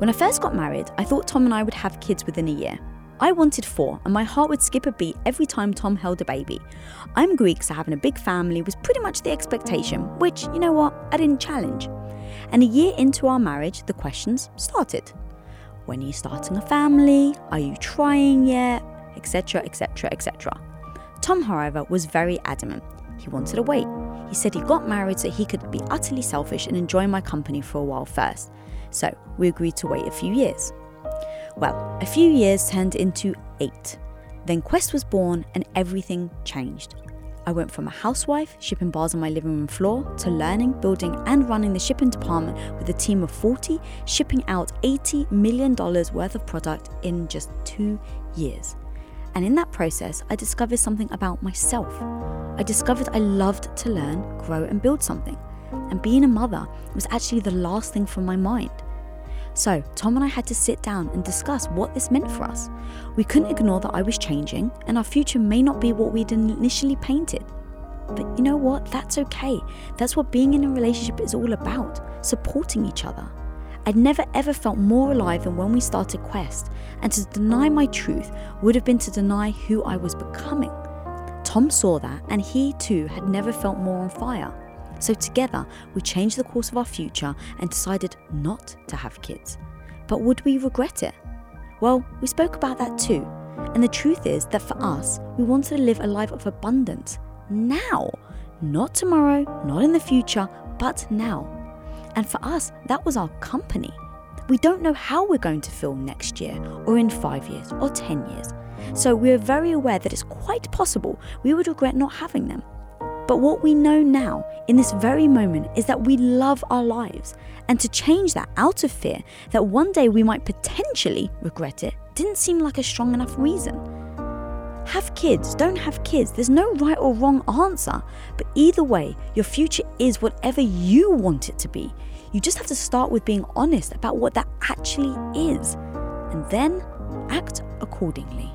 When I first got married, I thought Tom and I would have kids within a year. I wanted four, and my heart would skip a beat every time Tom held a baby. I'm Greek, so having a big family was pretty much the expectation, which, you know what, I didn't challenge. And a year into our marriage, the questions started. When are you starting a family? Are you trying yet? Etc., etc., etc. Tom, however, was very adamant. He wanted to wait. He said he got married so he could be utterly selfish and enjoy my company for a while first. So we agreed to wait a few years. Well, a few years turned into eight. Then Quest was born and everything changed. I went from a housewife shipping bars on my living room floor to learning, building, and running the shipping department with a team of 40, shipping out $80 million worth of product in just two years. And in that process, I discovered something about myself. I discovered I loved to learn, grow, and build something. And being a mother was actually the last thing from my mind. So, Tom and I had to sit down and discuss what this meant for us. We couldn't ignore that I was changing and our future may not be what we'd initially painted. But you know what? That's okay. That's what being in a relationship is all about supporting each other. I'd never ever felt more alive than when we started Quest, and to deny my truth would have been to deny who I was becoming. Tom saw that, and he too had never felt more on fire. So together, we changed the course of our future and decided not to have kids. But would we regret it? Well, we spoke about that too. And the truth is that for us, we wanted to live a life of abundance now. Not tomorrow, not in the future, but now. And for us, that was our company. We don't know how we're going to feel next year, or in five years, or 10 years. So we are very aware that it's quite possible we would regret not having them. But what we know now, in this very moment, is that we love our lives. And to change that out of fear that one day we might potentially regret it didn't seem like a strong enough reason. Have kids, don't have kids, there's no right or wrong answer. But either way, your future is whatever you want it to be. You just have to start with being honest about what that actually is, and then act accordingly.